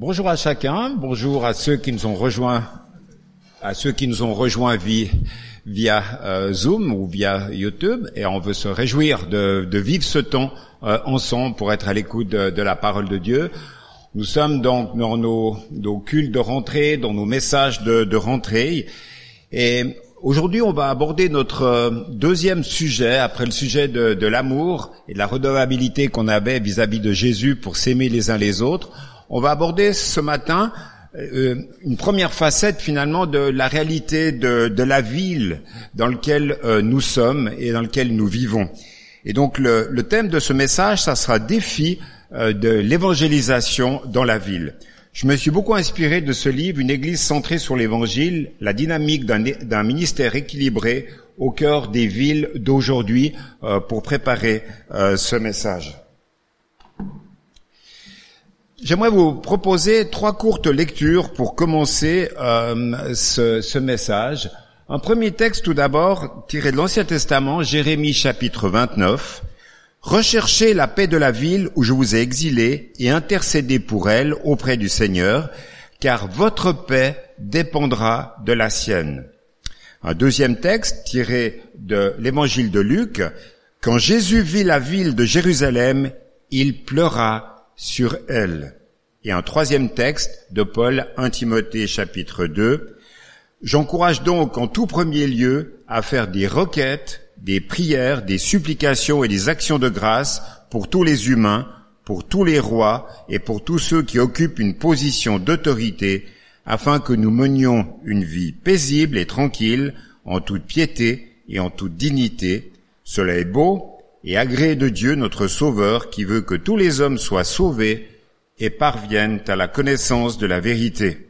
Bonjour à chacun, bonjour à ceux qui nous ont rejoints, à ceux qui nous ont rejoints via, euh, Zoom ou via YouTube, et on veut se réjouir de, vivre ce temps euh, ensemble pour être à l'écoute de, la parole de Dieu. Nous sommes donc dans nos, nos cultes de rentrée, dans nos messages de, rentrée, et Aujourd'hui, on va aborder notre euh, deuxième sujet, après le sujet de, de l'amour et de la redevabilité qu'on avait vis-à-vis de Jésus pour s'aimer les uns les autres. On va aborder ce matin euh, une première facette finalement de la réalité de, la ville dans laquelle euh, nous sommes et dans laquelle nous vivons. Et donc le, thème de ce message, ça sera défi de l'évangélisation dans la ville. Je me suis beaucoup inspiré de ce livre, Une Église centrée sur l'Évangile, la dynamique d'un ministère équilibré au cœur des villes d'aujourd'hui euh, pour préparer euh, ce message. J'aimerais vous proposer trois courtes lectures pour commencer euh, ce, ce message. Un premier texte tout d'abord tiré de l'Ancien Testament, Jérémie chapitre 29. Recherchez la paix de la ville où je vous ai exilé et intercédez pour elle auprès du Seigneur, car votre paix dépendra de la sienne. Un deuxième texte tiré de l'évangile de Luc. Quand Jésus vit la ville de Jérusalem, il pleura sur elle. Et un troisième texte de Paul, 1 Timothée chapitre 2. J'encourage donc en tout premier lieu à faire des requêtes des prières, des supplications et des actions de grâce pour tous les humains, pour tous les rois et pour tous ceux qui occupent une position d'autorité, afin que nous menions une vie paisible et tranquille, en toute piété et en toute dignité. Cela est beau et agréé de Dieu notre Sauveur qui veut que tous les hommes soient sauvés et parviennent à la connaissance de la vérité.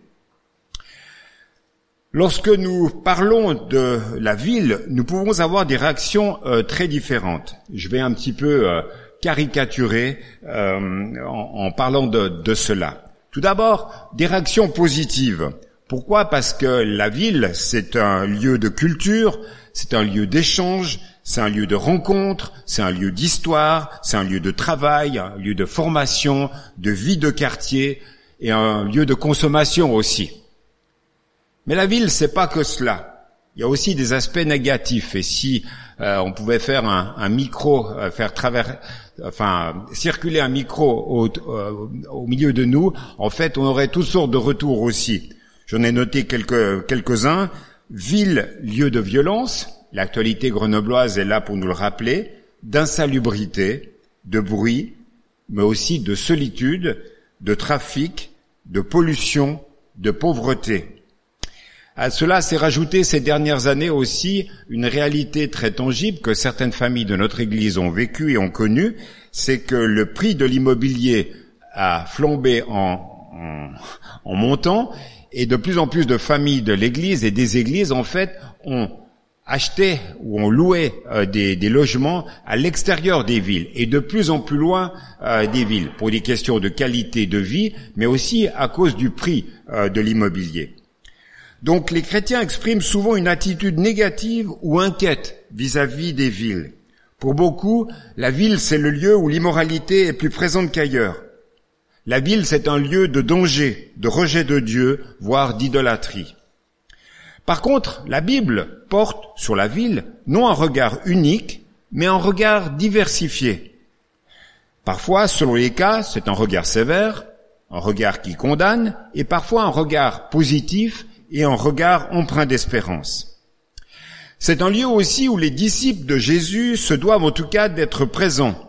Lorsque nous parlons de la ville, nous pouvons avoir des réactions euh, très différentes. Je vais un petit peu euh, caricaturer euh, en, parlant de cela. Tout d'abord, des réactions positives. Pourquoi? Parce que la ville, c'est un lieu de culture, c'est un lieu d'échange, c'est un lieu de rencontre, c'est un lieu d'histoire, c'est un lieu de travail, un lieu de formation, de vie de quartier et un lieu de consommation aussi. Mais la ville, c'est pas que cela. Il y a aussi des aspects négatifs. Et si euh, on pouvait faire un, micro, euh, faire travers, enfin circuler un micro au, euh, au, milieu de nous, en fait, on aurait toutes sortes de retours aussi. J'en ai noté quelques quelques-uns. Ville, lieu de violence. L'actualité grenobloise est là pour nous le rappeler. D'insalubrité, de bruit, mais aussi de solitude, de trafic, de pollution, de pauvreté. À cela s'est rajouté ces dernières années aussi une réalité très tangible que certaines familles de notre Église ont vécue et ont connue, c'est que le prix de l'immobilier a flambé en, en, en, montant et de plus en plus de familles de l'Église et des Églises en fait ont acheté ou ont loué euh, des, logements à l'extérieur des villes et de plus en plus loin euh, des villes pour des questions de qualité de vie, mais aussi à cause du prix euh, de l'immobilier. Donc les chrétiens expriment souvent une attitude négative ou inquiète vis-à-vis des villes. Pour beaucoup, la ville, c'est le lieu où l'immoralité est plus présente qu'ailleurs. La ville, c'est un lieu de danger, de rejet de Dieu, voire d'idolâtrie. Par contre, la Bible porte sur la ville non un regard unique, mais un regard diversifié. Parfois, selon les cas, c'est un regard sévère, un regard qui condamne, et parfois un regard positif et un regard empreint d'espérance. C'est un lieu aussi où les disciples de Jésus se doivent en tout cas d'être présents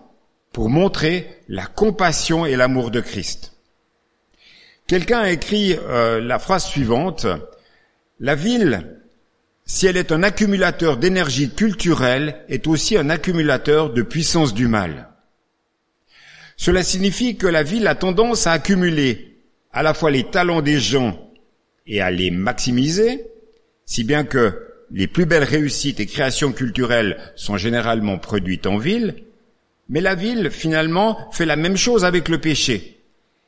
pour montrer la compassion et l'amour de Christ. Quelqu'un a écrit euh, la phrase suivante, La ville, si elle est un accumulateur d'énergie culturelle, est aussi un accumulateur de puissance du mal. Cela signifie que la ville a tendance à accumuler à la fois les talents des gens et à les maximiser, si bien que les plus belles réussites et créations culturelles sont généralement produites en ville, mais la ville, finalement, fait la même chose avec le péché.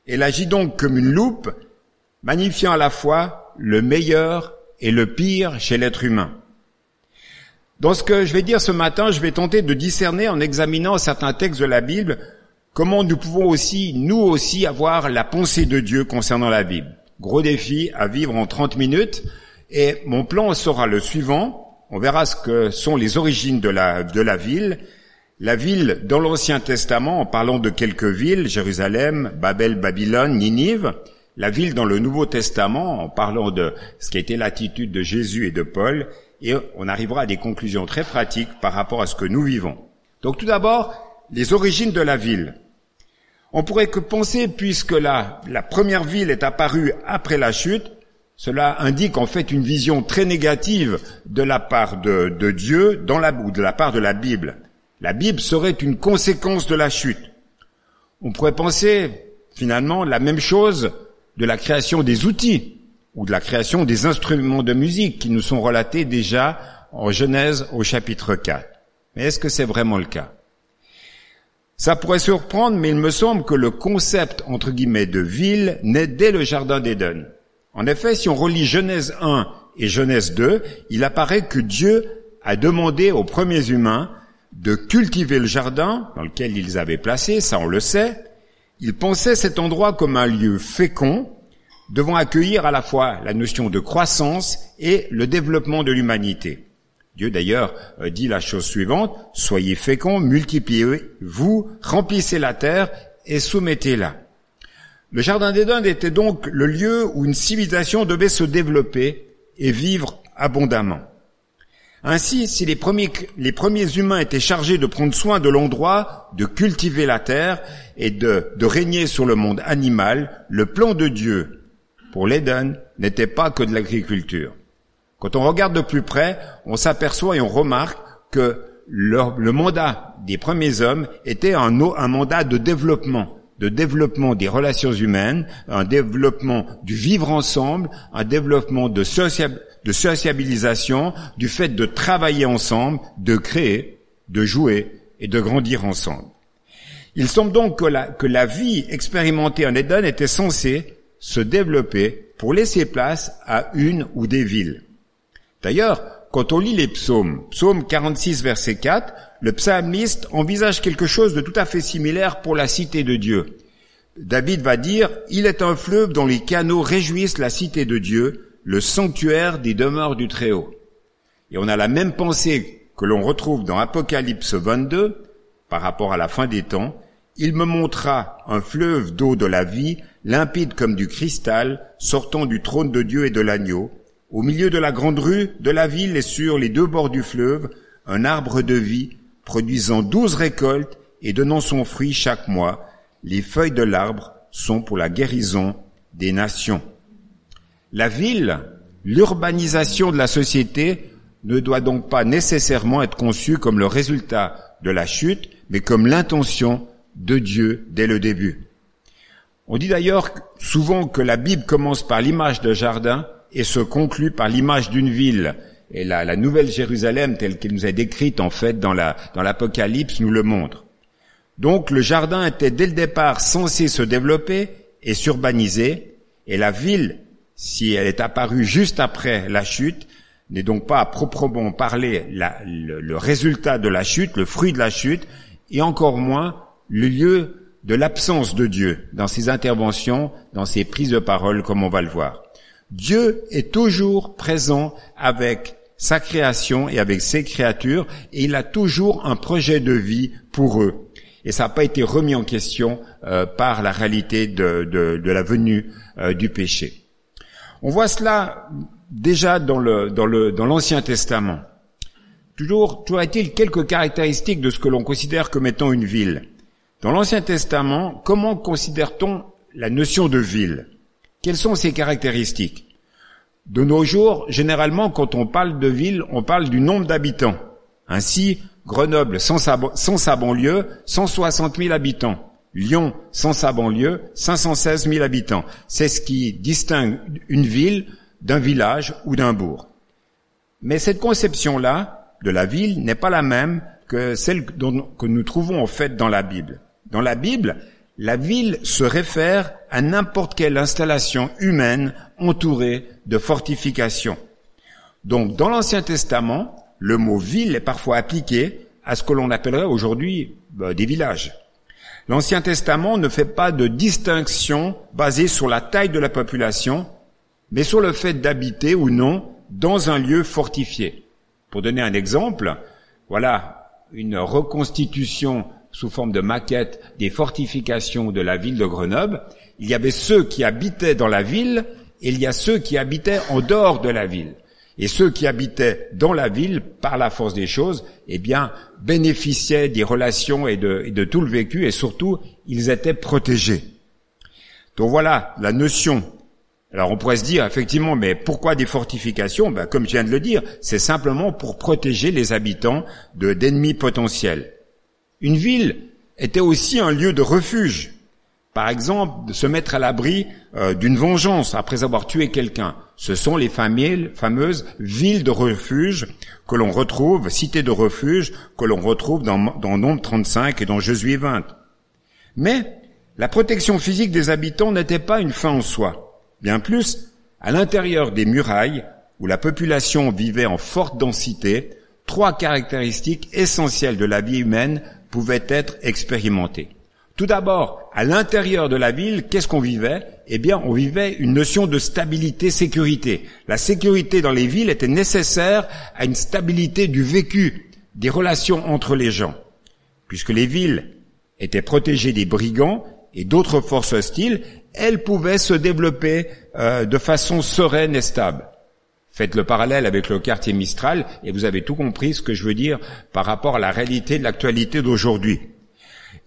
Elle agit donc comme une loupe, magnifiant à la fois le meilleur et le pire chez l'être humain. Dans ce que je vais dire ce matin, je vais tenter de discerner en examinant certains textes de la Bible comment nous pouvons aussi, nous aussi, avoir la pensée de Dieu concernant la Bible. Gros défi à vivre en 30 minutes. Et mon plan sera le suivant. On verra ce que sont les origines de la, de la ville. La ville dans l'Ancien Testament, en parlant de quelques villes, Jérusalem, Babel, Babylone, Ninive. La ville dans le Nouveau Testament, en parlant de ce qui a l'attitude de Jésus et de Paul. Et on arrivera à des conclusions très pratiques par rapport à ce que nous vivons. Donc tout d'abord, les origines de la ville. On pourrait que penser, puisque la, première ville est apparue après la chute, cela indique en fait une vision très négative de la part de, Dieu ou de la part de la Bible. La Bible serait une conséquence de la chute. On pourrait penser finalement la même chose de la création des outils ou de la création des instruments de musique qui nous sont relatés déjà en Genèse au chapitre 4. Mais est-ce que c'est vraiment le cas? Ça pourrait surprendre, mais il me semble que le concept, entre guillemets, de ville naît dès le Jardin d'Éden. En effet, si on relit Genèse 1 et Genèse 2, il apparaît que Dieu a demandé aux premiers humains de cultiver le jardin dans lequel ils avaient placé, ça on le sait. Ils pensaient cet endroit comme un lieu fécond, devant accueillir à la fois la notion de croissance et le développement de l'humanité. Dieu d'ailleurs euh, dit la chose suivante, soyez féconds, multipliez-vous, remplissez la terre et soumettez-la. Le Jardin d'Éden était donc le lieu où une civilisation devait se développer et vivre abondamment. Ainsi, si les premiers, humains étaient chargés de prendre soin de l'endroit, de cultiver la terre et de, régner sur le monde animal, le plan de Dieu pour l'Éden n'était pas que de l'agriculture. Quand on regarde de plus près, on s'aperçoit et on remarque que le, mandat des premiers hommes était un, un mandat de développement, de développement des relations humaines, un développement du vivre ensemble, un développement de, de sociabilisation, du fait de travailler ensemble, de créer, de jouer et de grandir ensemble. Il semble donc que la, vie expérimentée en Éden était censée se développer pour laisser place à une ou des villes. D'ailleurs, quand on lit les psaumes, psaume 46 verset 4, le psalmiste envisage quelque chose de tout à fait similaire pour la cité de Dieu. David va dire, il est un fleuve dont les canaux réjouissent la cité de Dieu, le sanctuaire des demeures du Très-Haut. Et on a la même pensée que l'on retrouve dans Apocalypse 22, par rapport à la fin des temps, il me montra un fleuve d'eau de la vie, limpide comme du cristal, sortant du trône de Dieu et de l'agneau, au milieu de la grande rue de la ville et sur les deux bords du fleuve, un arbre de vie produisant douze récoltes et donnant son fruit chaque mois. Les feuilles de l'arbre sont pour la guérison des nations. La ville, l'urbanisation de la société ne doit donc pas nécessairement être conçue comme le résultat de la chute, mais comme l'intention de Dieu dès le début. On dit d'ailleurs souvent que la Bible commence par l'image de jardin et se conclut par l'image d'une ville. Et la, la Nouvelle Jérusalem, telle qu'elle nous est décrite en fait dans l'Apocalypse, nous le montre. Donc le jardin était dès le départ censé se développer et s'urbaniser, et la ville, si elle est apparue juste après la chute, n'est donc pas à proprement parler le, résultat de la chute, le fruit de la chute, et encore moins le lieu de l'absence de Dieu dans ses interventions, dans ses prises de parole, comme on va le voir. Dieu est toujours présent avec sa création et avec ses créatures, et il a toujours un projet de vie pour eux. Et ça n'a pas été remis en question euh, par la réalité de, de, la venue euh, du péché. On voit cela déjà dans l'Ancien Testament. Toujours, toujours a-t-il quelques caractéristiques de ce que l'on considère comme étant une ville. Dans l'Ancien Testament, comment considère-t-on la notion de ville? Quelles sont ses caractéristiques? De nos jours, généralement, quand on parle de ville, on parle du nombre d'habitants. Ainsi, Grenoble, sans sa, sans sa banlieue, 160 000 habitants. Lyon, sans sa banlieue, 516 000 habitants. C'est ce qui distingue une ville d'un village ou d'un bourg. Mais cette conception-là de la ville n'est pas la même que celle que nous trouvons en fait dans la Bible. Dans la Bible, la ville se réfère à n'importe quelle installation humaine entourée de fortifications. Donc dans l'Ancien Testament, le mot ville est parfois appliqué à ce que l'on appellerait aujourd'hui bah, des villages. L'Ancien Testament ne fait pas de distinction basée sur la taille de la population, mais sur le fait d'habiter ou non dans un lieu fortifié. Pour donner un exemple, voilà une reconstitution sous forme de maquette des fortifications de la ville de Grenoble. Il y avait ceux qui habitaient dans la ville et il y a ceux qui habitaient en dehors de la ville. Et ceux qui habitaient dans la ville, par la force des choses, eh bien, bénéficiaient des relations et de, tout le vécu, et surtout, ils étaient protégés. Donc voilà la notion alors on pourrait se dire effectivement, mais pourquoi des fortifications? Ben, Comme je viens de le dire, c'est simplement pour protéger les habitants de d'ennemis potentiels. Une ville était aussi un lieu de refuge. Par exemple, se mettre à l'abri euh, d'une vengeance après avoir tué quelqu'un. Ce sont les fameuses villes de refuge que l'on retrouve, cités de refuge, que l'on retrouve dans, dans Nombre 35 et dans Josué 20. Mais la protection physique des habitants n'était pas une fin en soi. Bien plus, à l'intérieur des murailles, où la population vivait en forte densité, trois caractéristiques essentielles de la vie humaine pouvaient être expérimentées. Tout d'abord, à l'intérieur de la ville, qu'est-ce qu'on vivait? Eh bien, on vivait une notion de stabilité-sécurité. La sécurité dans les villes était nécessaire à une stabilité du vécu, des relations entre les gens. Puisque les villes étaient protégées des brigands et d'autres forces hostiles, elle pouvait se développer euh, de façon sereine et stable. Faites le parallèle avec le quartier Mistral et vous avez tout compris ce que je veux dire par rapport à la réalité de l'actualité d'aujourd'hui.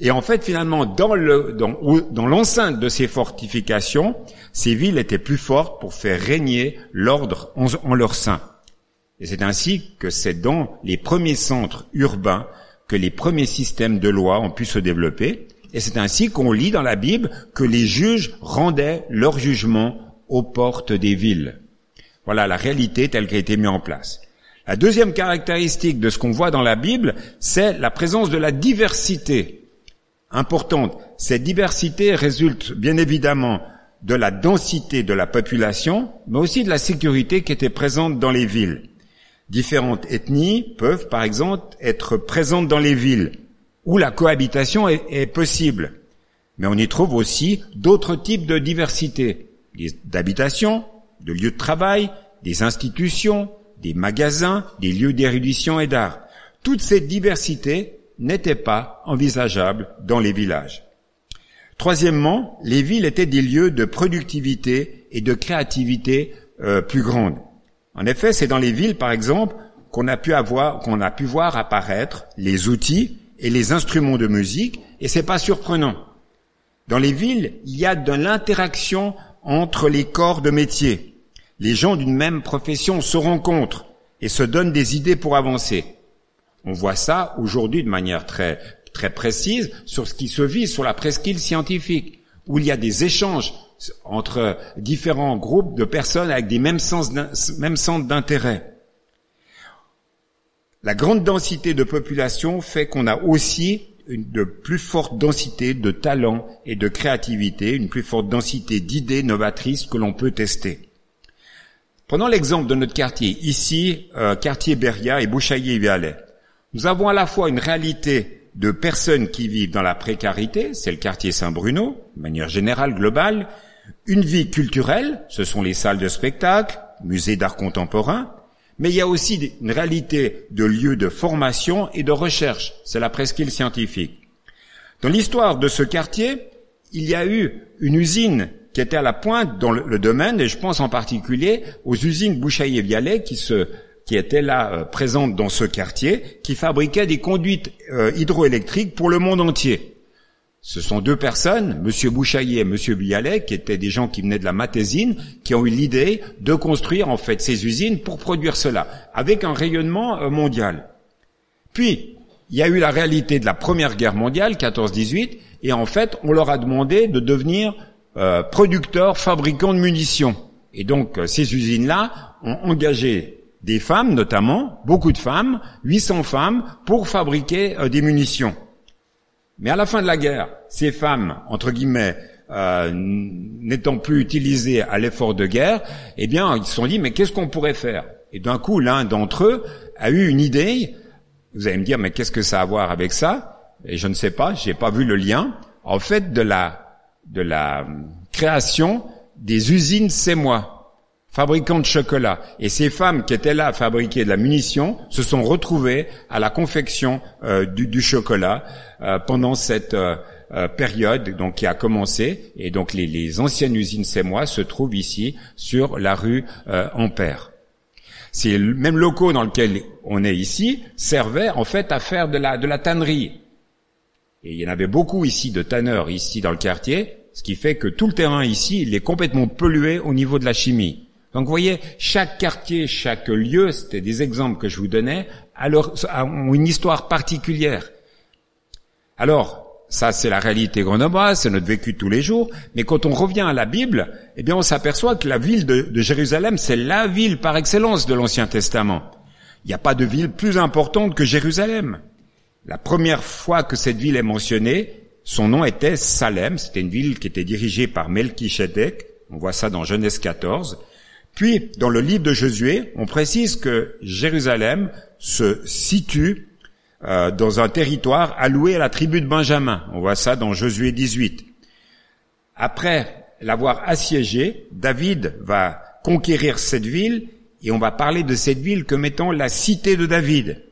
Et en fait, finalement, dans, le, dans, dans l'enceinte de ces fortifications, ces villes étaient plus fortes pour faire régner l'ordre en, en leur sein. Et c'est ainsi que c'est dans les premiers centres urbains que les premiers systèmes de loi ont pu se développer, et c'est ainsi qu'on lit dans la Bible que les juges rendaient leur jugement aux portes des villes. Voilà la réalité telle qu'elle a été mise en place. La deuxième caractéristique de ce qu'on voit dans la Bible, c'est la présence de la diversité importante. Cette diversité résulte bien évidemment de la densité de la population, mais aussi de la sécurité qui était présente dans les villes. Différentes ethnies peuvent, par exemple, être présentes dans les villes où la cohabitation est, possible. Mais on y trouve aussi d'autres types de diversité, d'habitation, de lieux de travail, des institutions, des magasins, des lieux d'érudition et d'art. Toute cette diversité n'était pas envisageable dans les villages. Troisièmement, les villes étaient des lieux de productivité et de créativité euh, plus grandes. En effet, c'est dans les villes, par exemple, qu'on a pu avoir, qu'on a pu voir apparaître les outils et les instruments de musique, et c'est pas surprenant. Dans les villes, il y a de l'interaction entre les corps de métier. Les gens d'une même profession se rencontrent et se donnent des idées pour avancer. On voit ça aujourd'hui de manière très très précise sur ce qui se vit sur la presqu'île scientifique, où il y a des échanges entre différents groupes de personnes avec des mêmes, centres d'intérêt. La grande densité de population fait qu'on a aussi une plus forte densité de talent et de créativité, une plus forte densité d'idées novatrices que l'on peut tester. Prenons l'exemple de notre quartier, ici, euh, quartier Beria et Bouchaillé-Vialet. Nous avons à la fois une réalité de personnes qui vivent dans la précarité, c'est le quartier Saint-Bruno, de manière générale, globale, une vie culturelle, ce sont les salles de spectacle, musées d'art contemporain, mais il y a aussi une réalité de lieux de formation et de recherche. C'est la presqu'île scientifique. Dans l'histoire de ce quartier, il y a eu une usine qui était à la pointe dans le, domaine, et je pense en particulier aux usines Bouchaillé Vialet qui se qui étaient là euh, présentes dans ce quartier, qui fabriquaient des conduites euh, hydroélectriques pour le monde entier. Ce sont deux personnes, Monsieur Bouchaillé et Monsieur Bialet, qui étaient des gens qui venaient de la Matésine, qui ont eu l'idée de construire en fait ces usines pour produire cela, avec un rayonnement euh, mondial. Puis, il y a eu la réalité de la Première Guerre mondiale, 14-18, et en fait, on leur a demandé de devenir euh, producteurs, fabricants de munitions. Et donc, euh, ces usines-là ont engagé des femmes, notamment, beaucoup de femmes, 800 femmes, pour fabriquer des munitions. Mais à la fin de la guerre, ces femmes, entre guillemets, euh, n'étant plus utilisées à l'effort de guerre, eh bien, ils se sont dit, mais qu'est-ce qu'on pourrait faire? Et d'un coup, l'un d'entre eux a eu une idée. Vous allez me dire, mais qu'est-ce que ça a à voir avec ça? Et je ne sais pas, j'ai pas vu le lien, en fait, de la, de la création des usines C'est moi, fabricants de chocolat. Et ces femmes qui étaient là à fabriquer de la munition se sont retrouvées à la confection euh, du, chocolat euh, pendant cette euh, période donc qui a commencé. Et donc les, les anciennes usines moi se trouvent ici sur la rue Ampère. Ces mêmes locaux dans lesquels on est ici servaient en fait à faire de la, de la tannerie. Et il y en avait beaucoup ici de tanneurs ici dans le quartier, ce qui fait que tout le terrain ici, il est complètement pollué au niveau de la chimie. Donc vous voyez, chaque quartier, chaque lieu, c'était des exemples que je vous donnais, alors, ont une histoire particulière. Alors, ça, c'est la réalité grenobloise, c'est notre vécu tous les jours. Mais quand on revient à la Bible, eh bien, on s'aperçoit que la ville de, Jérusalem, c'est la ville par excellence de l'Ancien Testament. Il n'y a pas de ville plus importante que Jérusalem. La première fois que cette ville est mentionnée, son nom était Salem. C'était une ville qui était dirigée par Melchisedec. On voit ça dans Genèse 14. Puis, dans le livre de Josué, on précise que Jérusalem se situe euh, dans un territoire alloué à la tribu de Benjamin. On voit ça dans Josué 18. Après l'avoir assiégé, David va conquérir cette ville et on va parler de cette ville comme étant la cité de David.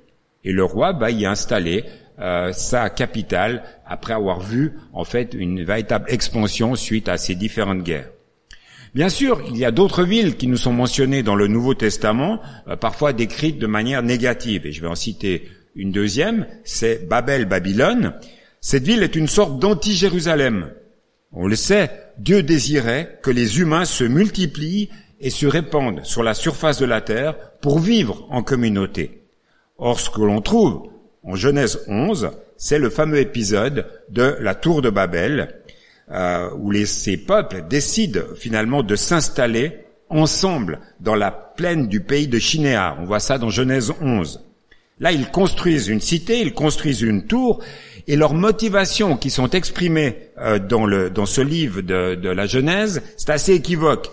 Et le roi va y installer euh, sa capitale après avoir vu en fait une véritable expansion suite à ces différentes guerres. Bien sûr, il y a d'autres villes qui nous sont mentionnées dans le Nouveau Testament, euh, parfois décrites de manière négative, et je vais en citer une deuxième, c'est Babel, Babylone. Cette ville est une sorte d'anti-Jérusalem. On le sait, Dieu désirait que les humains se multiplient et se répandent sur la surface de la terre pour vivre en communauté. Or, ce que l'on trouve en Genèse 11, c'est le fameux épisode de la tour de Babel, euh, où les, ces peuples décident finalement de s'installer ensemble dans la plaine du pays de Chinéa. On voit ça dans Genèse 11. Là, ils construisent une cité, ils construisent une tour, et leurs motivations qui sont exprimées euh, dans, le, dans ce livre de, de la Genèse, c'est assez équivoque.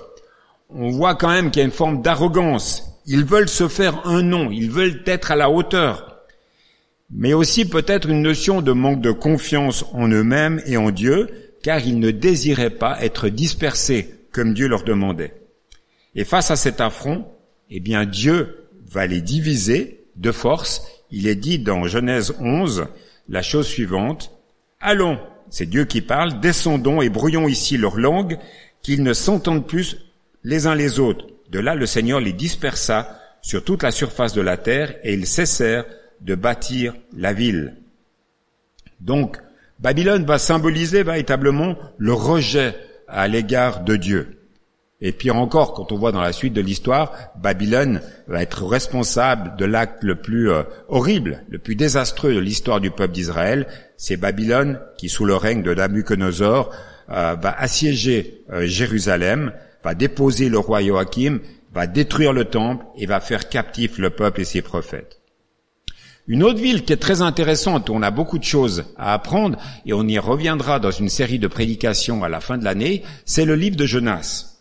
On voit quand même qu'il y a une forme d'arrogance. Ils veulent se faire un nom, ils veulent être à la hauteur. Mais aussi peut-être une notion de manque de confiance en eux-mêmes et en Dieu, car ils ne désiraient pas être dispersés comme Dieu leur demandait. Et face à cet affront, eh bien Dieu va les diviser de force, il est dit dans Genèse 11 la chose suivante, Allons, c'est Dieu qui parle, descendons et brouillons ici leur langue, qu'ils ne s'entendent plus les uns les autres. De là, le Seigneur les dispersa sur toute la surface de la terre et ils cessèrent de bâtir la ville. Donc, Babylone va symboliser véritablement le rejet à l'égard de Dieu. Et pire encore, quand on voit dans la suite de l'histoire, Babylone va être responsable de l'acte le plus euh, horrible, le plus désastreux de l'histoire du peuple d'Israël. C'est Babylone qui, sous le règne de Nabucodonosor, euh, va assiéger euh, Jérusalem, va déposer le roi Joachim, va détruire le temple et va faire captif le peuple et ses prophètes. Une autre ville qui est très intéressante, où on a beaucoup de choses à apprendre, et on y reviendra dans une série de prédications à la fin de l'année, c'est le livre de Jonas.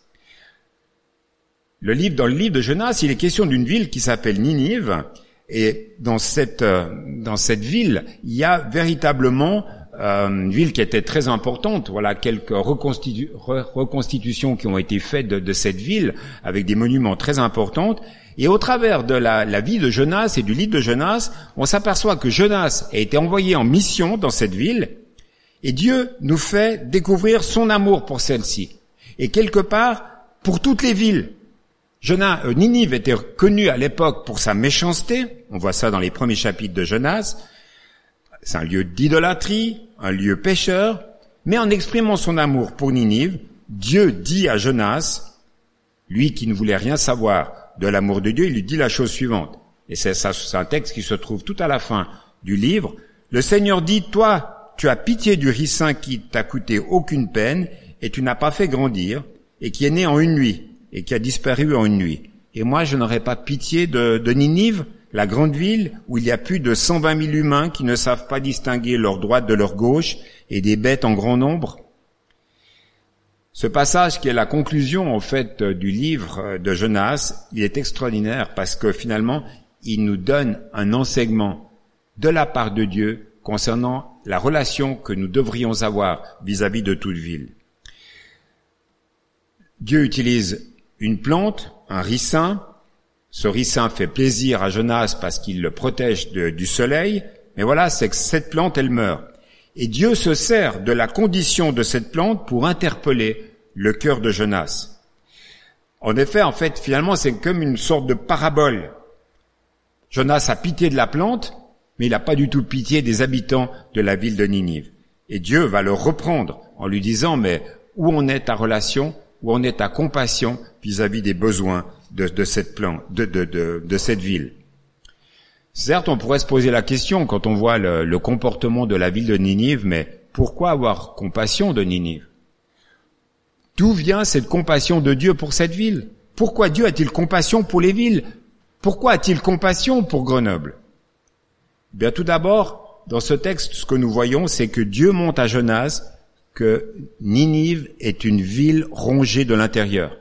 Le livre, dans le livre de Jonas, il est question d'une ville qui s'appelle Ninive, et dans cette euh, dans cette ville, il y a véritablement une ville qui était très importante. Voilà quelques reconstitutions qui ont été faites de, cette ville avec des monuments très importants. Et au travers de la, la vie de Jonas et du livre de Jonas, on s'aperçoit que Jonas a été envoyé en mission dans cette ville, et Dieu nous fait découvrir son amour pour celle-ci. Et quelque part, pour toutes les villes, Jonas, euh, Ninive était connu à l'époque pour sa méchanceté. On voit ça dans les premiers chapitres de Jonas. C'est un lieu d'idolâtrie, un lieu pécheur. Mais en exprimant son amour pour Ninive, Dieu dit à Jonas, lui qui ne voulait rien savoir de l'amour de Dieu, il lui dit la chose suivante. Et c'est un texte qui se trouve tout à la fin du livre. Le Seigneur dit, toi, tu as pitié du ricin qui t'a coûté aucune peine et tu n'as pas fait grandir et qui est né en une nuit et qui a disparu en une nuit. Et moi, je n'aurais pas pitié de, Ninive, la grande ville où il y a plus de 120 000 humains qui ne savent pas distinguer leur droite de leur gauche et des bêtes en grand nombre. Ce passage qui est la conclusion en fait du livre de Jonas, il est extraordinaire parce que finalement, il nous donne un enseignement de la part de Dieu concernant la relation que nous devrions avoir vis-à-vis de toute ville. Dieu utilise une plante, un ricin. Ce ricin fait plaisir à Jonas parce qu'il le protège du soleil. Mais voilà, c'est que cette plante, elle meurt. Et Dieu se sert de la condition de cette plante pour interpeller le cœur de Jonas. En effet, en fait, finalement, c'est comme une sorte de parabole. Jonas a pitié de la plante, mais il n'a pas du tout pitié des habitants de la ville de Ninive. Et Dieu va le reprendre en lui disant, mais où en est ta relation, où en est ta compassion vis-à-vis des besoins de, cette ville. Certes, on pourrait se poser la question quand on voit le, le comportement de la ville de Ninive, mais pourquoi avoir compassion de Ninive? D'où vient cette compassion de Dieu pour cette ville? Pourquoi Dieu a-t-il compassion pour les villes? Pourquoi a-t-il compassion pour Grenoble? Bien tout d'abord, dans ce texte, ce que nous voyons, c'est que Dieu monte à Jonas que Ninive est une ville rongée de l'intérieur.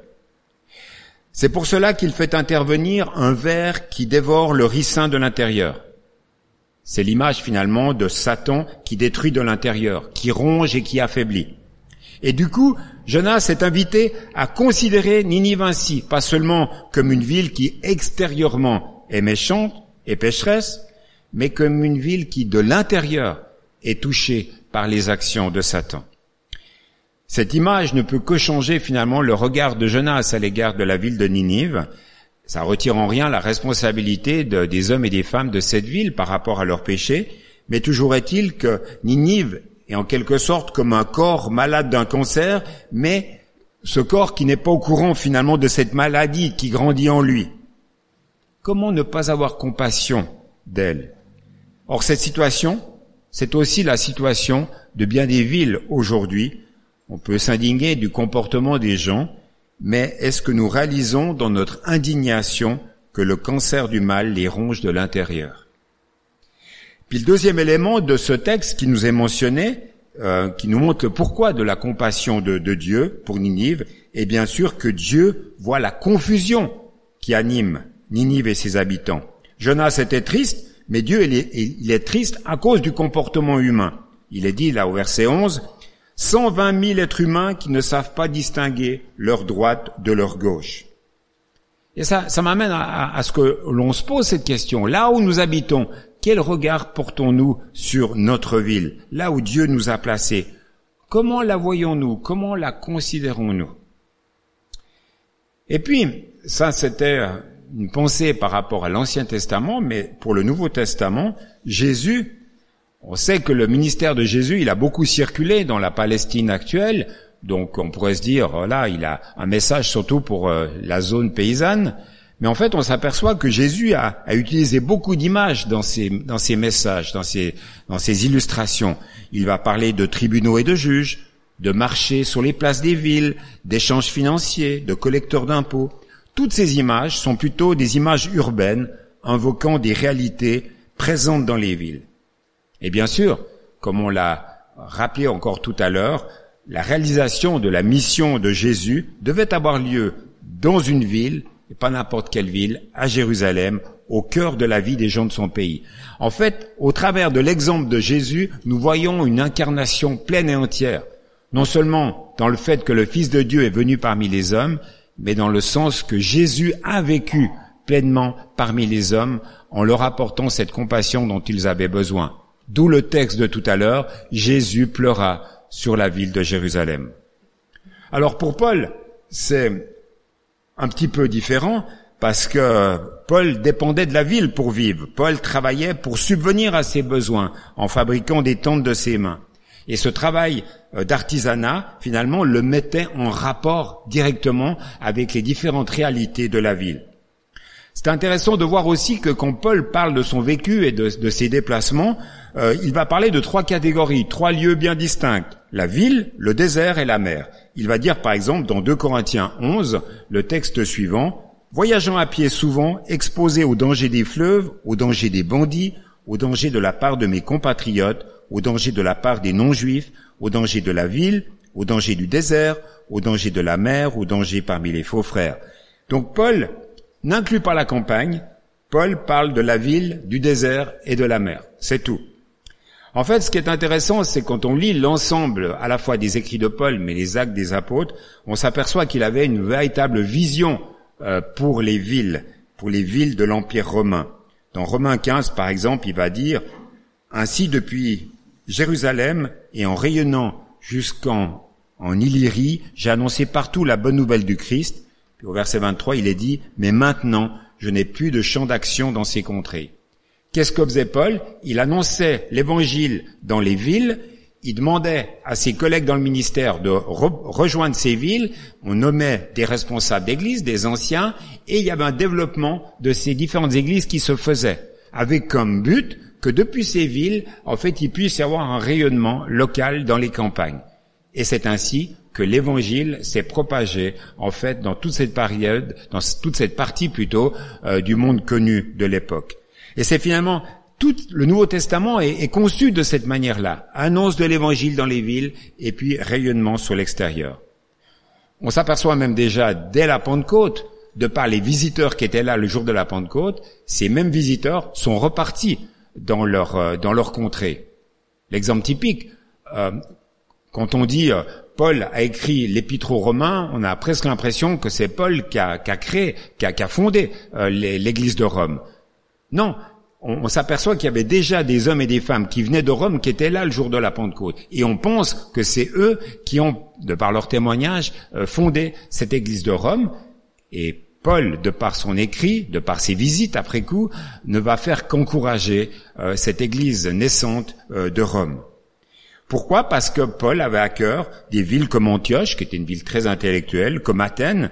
C'est pour cela qu'il fait intervenir un ver qui dévore le ricin de l'intérieur. C'est l'image finalement de Satan qui détruit de l'intérieur, qui ronge et qui affaiblit. Et du coup, Jonas est invité à considérer Ninive ainsi, pas seulement comme une ville qui extérieurement est méchante et pécheresse, mais comme une ville qui, de l'intérieur, est touchée par les actions de Satan. Cette image ne peut que changer finalement le regard de Jonas à l'égard de la ville de Ninive. Ça retire en rien la responsabilité des hommes et des femmes de cette ville par rapport à leurs péchés, mais toujours est-il que Ninive est en quelque sorte comme un corps malade d'un cancer, mais ce corps qui n'est pas au courant finalement de cette maladie qui grandit en lui. Comment ne pas avoir compassion d'elle? Or, cette situation, c'est aussi la situation de bien des villes aujourd'hui. On peut s'indigner du comportement des gens, mais est-ce que nous réalisons dans notre indignation que le cancer du mal les ronge de l'intérieur? Puis le deuxième élément de ce texte qui nous est mentionné, euh, qui nous montre le pourquoi de la compassion de, de Dieu pour Ninive, est bien sûr que Dieu voit la confusion qui anime Ninive et ses habitants. Jonas était triste, mais Dieu, il est, triste à cause du comportement humain. Il est dit là au verset 11, 120 000 êtres humains qui ne savent pas distinguer leur droite de leur gauche. Et ça, ça m'amène à, à, ce que l'on se pose cette question. Là où nous habitons, quel regard portons-nous sur notre ville, là où Dieu nous a placés Comment la voyons-nous? Comment la considérons-nous? Et puis, ça c'était une pensée par rapport à l'Ancien Testament, mais pour le Nouveau Testament, Jésus, on sait que le ministère de Jésus, il a beaucoup circulé dans la Palestine actuelle, donc on pourrait se dire, voilà, il a un message surtout pour euh, la zone paysanne, mais en fait, on s'aperçoit que Jésus a, utilisé beaucoup d'images dans ses, messages, dans ses illustrations. Il va parler de tribunaux et de juges, de marchés sur les places des villes, d'échanges financiers, de collecteurs d'impôts. Toutes ces images sont plutôt des images urbaines invoquant des réalités présentes dans les villes. Et bien sûr, comme on l'a rappelé encore tout à l'heure, la réalisation de la mission de Jésus devait avoir lieu dans une ville, et pas n'importe quelle ville, à Jérusalem, au cœur de la vie des gens de son pays. En fait, au travers de l'exemple de Jésus, nous voyons une incarnation pleine et entière, non seulement dans le fait que le Fils de Dieu est venu parmi les hommes, mais dans le sens que Jésus a vécu pleinement parmi les hommes en leur apportant cette compassion dont ils avaient besoin. D'où le texte de tout à l'heure, Jésus pleura sur la ville de Jérusalem. Alors pour Paul, c'est un petit peu différent parce que Paul dépendait de la ville pour vivre. Paul travaillait pour subvenir à ses besoins en fabriquant des tentes de ses mains. Et ce travail euh, d'artisanat, finalement, le mettait en rapport directement avec les différentes réalités de la ville. C'est intéressant de voir aussi que quand Paul parle de son vécu et de, ses déplacements, euh, il va parler de trois catégories, trois lieux bien distincts, la ville, le désert et la mer. Il va dire par exemple dans 2 Corinthiens 11, le texte suivant, Voyageant à pied souvent, exposé au danger des fleuves, au danger des bandits, au danger de la part de mes compatriotes, au danger de la part des non-juifs, au danger de la ville, au danger du désert, au danger de la mer, au danger parmi les faux frères. Donc Paul n'inclut pas la campagne, Paul parle de la ville, du désert et de la mer. C'est tout. En fait, ce qui est intéressant, c'est quand on lit l'ensemble à la fois des écrits de Paul, mais les actes des apôtres, on s'aperçoit qu'il avait une véritable vision euh, pour les villes, pour les villes de l'Empire romain. Dans Romains 15, par exemple, il va dire, Ainsi depuis Jérusalem et en rayonnant jusqu'en en Illyrie, j'ai annoncé partout la bonne nouvelle du Christ. Au verset 23, il est dit, Mais maintenant, je n'ai plus de champ d'action dans ces contrées. Qu'est-ce que faisait Paul? Il annonçait l'évangile dans les villes, il demandait à ses collègues dans le ministère de rejoindre ces villes, on nommait des responsables d'église, des anciens, et il y avait un développement de ces différentes églises qui se faisaient, avec comme but que depuis ces villes, en fait, il puisse y avoir un rayonnement local dans les campagnes. Et c'est ainsi que l'évangile s'est propagé, en fait, dans toute cette période, dans toute cette partie plutôt, euh, du monde connu de l'époque. Et c'est finalement tout le Nouveau Testament est, conçu de cette manière-là. Annonce de l'évangile dans les villes et puis rayonnement sur l'extérieur. On s'aperçoit même déjà dès la Pentecôte, de par les visiteurs qui étaient là le jour de la Pentecôte, ces mêmes visiteurs sont repartis dans leur, euh, dans leur contrée. L'exemple typique, euh, quand on dit euh, Paul a écrit l'épître aux Romains, on a presque l'impression que c'est Paul qui a, créé, qui a, fondé l'Église de Rome. Non, on, s'aperçoit qu'il y avait déjà des hommes et des femmes qui venaient de Rome, qui étaient là le jour de la Pentecôte. Et on pense que c'est eux qui ont, de par leur témoignage, euh, fondé cette église de Rome. Et Paul, de par son écrit, de par ses visites après coup, ne va faire qu'encourager euh, cette église naissante euh, de Rome. Pourquoi? Parce que Paul avait à cœur des villes comme Antioche, qui était une ville très intellectuelle, comme Athènes,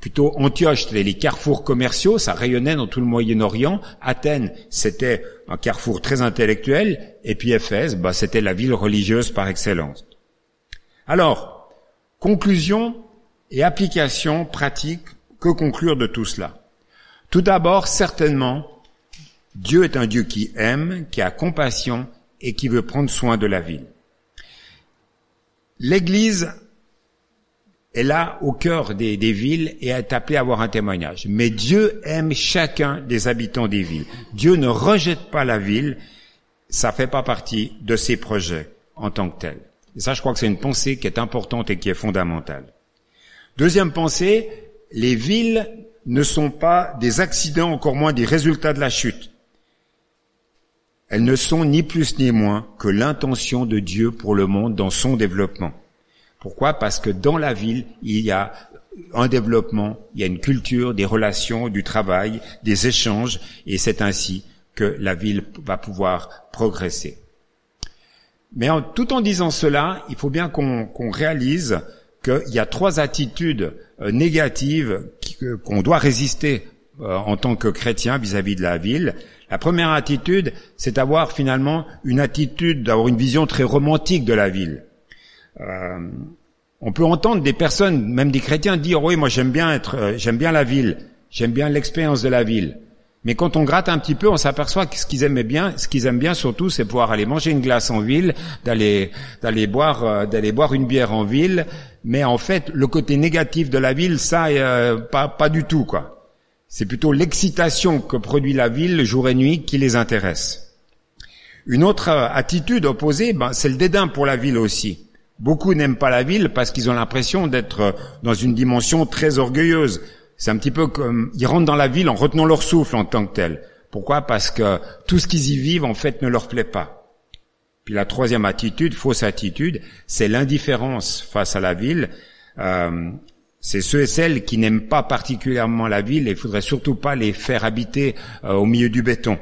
plutôt Antioche, c'était les carrefours commerciaux, ça rayonnait dans tout le Moyen-Orient. Athènes, c'était un carrefour très intellectuel. Et puis Éphèse, bah, c'était la ville religieuse par excellence. Alors, conclusion et application pratique, que conclure de tout cela? Tout d'abord, certainement, Dieu est un Dieu qui aime, qui a compassion et qui veut prendre soin de la ville. L'Église est là au cœur des, villes et est appelé à avoir un témoignage. Mais Dieu aime chacun des habitants des villes. Dieu ne rejette pas la ville, ça fait pas partie de ses projets en tant que tel. Et ça, je crois que c'est une pensée qui est importante et qui est fondamentale. Deuxième pensée, les villes ne sont pas des accidents, encore moins des résultats de la chute. Elles ne sont ni plus ni moins que l'intention de Dieu pour le monde dans son développement. Pourquoi? Parce que dans la ville, il y a un développement, il y a une culture, des relations, du travail, des échanges, et c'est ainsi que la ville va pouvoir progresser. Mais tout en disant cela, il faut bien qu'on réalise qu'il y a trois attitudes euh, négatives qu'on doit résister euh, en tant que chrétien vis-à-vis de la ville. La première attitude, c'est d'avoir finalement une attitude, d'avoir une vision très romantique de la ville. Euh, on peut entendre des personnes, même des chrétiens, dire oui, moi j'aime bien être, euh, j'aime bien la ville, j'aime bien l'expérience de la ville. Mais quand on gratte un petit peu, on s'aperçoit que ce qu'ils aimaient bien, ce qu'ils aiment bien surtout, c'est pouvoir aller manger une glace en ville, d'aller euh, boire une bière en ville. Mais en fait, le côté négatif de la ville, ça, pas pas du tout quoi. C'est plutôt l'excitation que produit la ville jour et nuit qui les intéresse. Une autre attitude opposée, ben, c'est le dédain pour la ville aussi. Beaucoup n'aiment pas la ville parce qu'ils ont l'impression d'être dans une dimension très orgueilleuse. C'est un petit peu comme ils rentrent dans la ville en retenant leur souffle en tant que tel. Pourquoi? Parce que tout ce qu'ils y vivent en fait ne leur plaît pas. Puis la troisième attitude, fausse attitude, c'est l'indifférence face à la ville. Euh, c'est ceux et celles qui n'aiment pas particulièrement la ville et il faudrait surtout pas les faire habiter euh, au milieu du béton.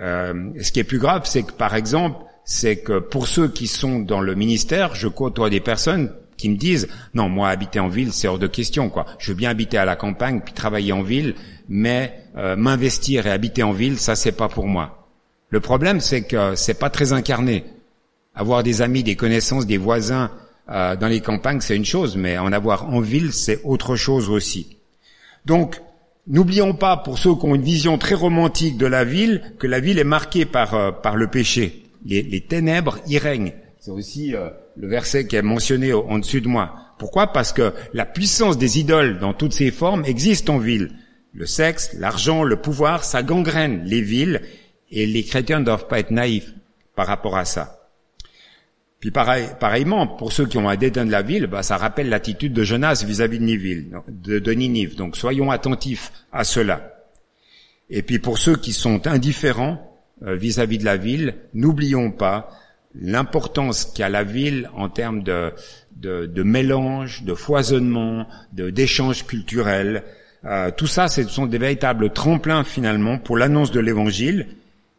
Euh, ce qui est plus grave, c'est que par exemple, c'est que pour ceux qui sont dans le ministère, je côtoie des personnes qui me disent non moi habiter en ville c'est hors de question quoi. Je veux bien habiter à la campagne puis travailler en ville, mais euh, m'investir et habiter en ville ça c'est pas pour moi. Le problème c'est que c'est pas très incarné. Avoir des amis, des connaissances, des voisins euh, dans les campagnes c'est une chose, mais en avoir en ville c'est autre chose aussi. Donc N'oublions pas, pour ceux qui ont une vision très romantique de la ville, que la ville est marquée par, euh, par le péché les, ténèbres y règnent. C'est aussi euh, le verset qui est mentionné en dessus de moi. Pourquoi? Parce que la puissance des idoles dans toutes ses formes existe en ville. Le sexe, l'argent, le pouvoir, ça gangrène les villes Et les chrétiens ne doivent pas être naïfs par rapport à ça. Puis pareil, pareillement, pour ceux qui ont un dédain de la ville, bah, ça rappelle l'attitude de Jonas vis-à-vis de Ninive, de, de Ninive. Donc soyons attentifs à cela. Et puis pour ceux qui sont indifférents euh, vis-à-vis de la ville, n'oublions pas l'importance qu'a la ville en termes de, de, de mélange, de foisonnement, d'échanges culturels. Euh, tout ça, ce sont des véritables tremplins finalement pour l'annonce de l'Évangile.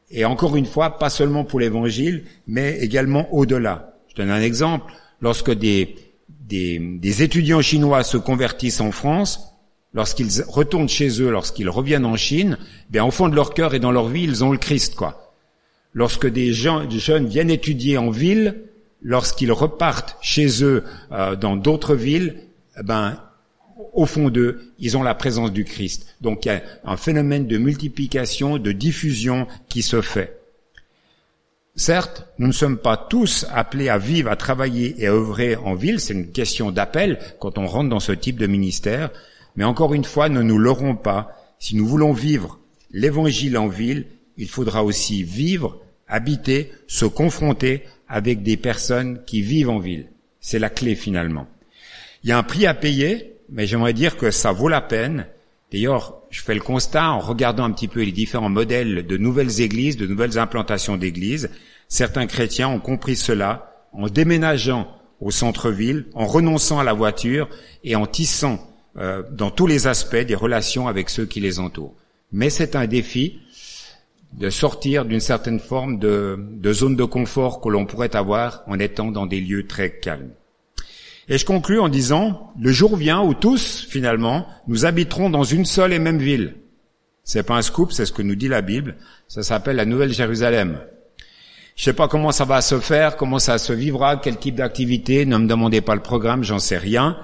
Et encore une fois, pas seulement pour l'Évangile, mais également au-delà. Je donne un exemple. Lorsque des, des, étudiants chinois se convertissent en France, lorsqu'ils retournent chez eux, lorsqu'ils reviennent en Chine, bien au fond de leur cœur et dans leur vie, ils ont le Christ, quoi. Lorsque des, jeunes viennent étudier en ville, lorsqu'ils repartent chez eux euh, dans d'autres villes, eh ben au fond d'eux, ils ont la présence du Christ. Donc il y a un phénomène de multiplication, de diffusion qui se fait. Certes, nous ne sommes pas tous appelés à vivre, à travailler et à œuvrer en ville, c'est une question d'appel quand on rentre dans ce type de ministère, mais encore une fois, ne nous leurrons pas, si nous voulons vivre l'évangile en ville, il faudra aussi vivre, habiter, se confronter avec des personnes qui vivent en ville. C'est la clé finalement. Il y a un prix à payer, mais j'aimerais dire que ça vaut la peine. D'ailleurs, je fais le constat en regardant un petit peu les différents modèles de nouvelles églises, de nouvelles implantations d'églises. Certains chrétiens ont compris cela en déménageant au centre-ville, en renonçant à la voiture et en tissant euh, dans tous les aspects des relations avec ceux qui les entourent. Mais c'est un défi de sortir d'une certaine forme de, de zone de confort que l'on pourrait avoir en étant dans des lieux très calmes. Et je conclus en disant, le jour vient où tous, finalement, nous habiterons dans une seule et même ville. C'est pas un scoop, c'est ce que nous dit la Bible. Ça s'appelle la Nouvelle Jérusalem. Je sais pas comment ça va se faire, comment ça se vivra, quel type d'activité. Ne me demandez pas le programme, j'en sais rien.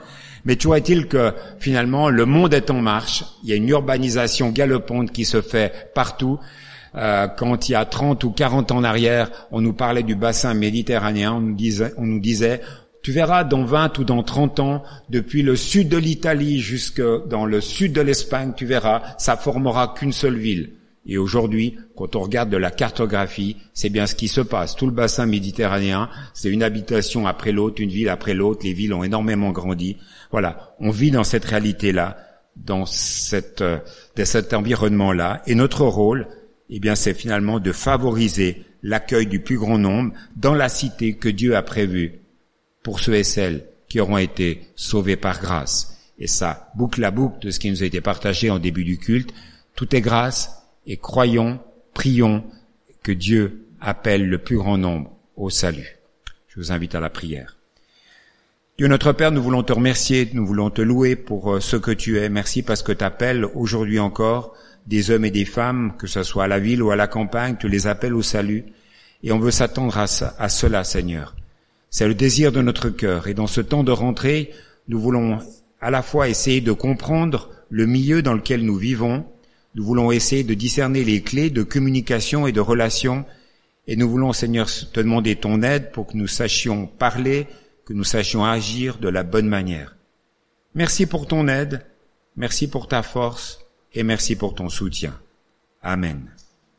Mais toujours est-il que finalement le monde est en marche. Il y a une urbanisation galopante qui se fait partout. Euh, quand il y a 30 ou 40 ans en arrière, on nous parlait du bassin méditerranéen, on nous disait tu verras dans 20 ou dans 30 ans, depuis le sud de l'Italie jusque dans le sud de l'Espagne, tu verras, ça formera qu'une seule ville. Et aujourd'hui, quand on regarde de la cartographie, c'est bien ce qui se passe. Tout le bassin méditerranéen, c'est une habitation après l'autre, une ville après l'autre. Les villes ont énormément grandi. Voilà, on vit dans cette réalité-là, dans euh, dans cet environnement-là. Et notre rôle, eh bien, c'est finalement de favoriser l'accueil du plus grand nombre dans la cité que Dieu a prévue pour ceux et celles qui auront été sauvés par grâce. Et ça boucle la boucle de ce qui nous a été partagé en début du culte. Tout est grâce et croyons, prions que Dieu appelle le plus grand nombre au salut. Je vous invite à la prière. Dieu notre Père, nous voulons te remercier, nous voulons te louer pour euh, ce que tu es. Merci parce que tu appelles aujourd'hui encore des hommes et des femmes, que ce soit à la ville ou à la campagne, tu les appelles au salut. Et on veut s'attendre à, à cela, Seigneur. C'est le désir de notre cœur. Et dans ce temps de rentrée, nous voulons à la fois essayer de comprendre le milieu dans lequel nous vivons, nous voulons essayer de discerner les clés de communication et de relation, et nous voulons, Seigneur, te demander ton aide pour que nous sachions parler, que nous sachions agir de la bonne manière. Merci pour ton aide, merci pour ta force, et merci pour ton soutien. Amen.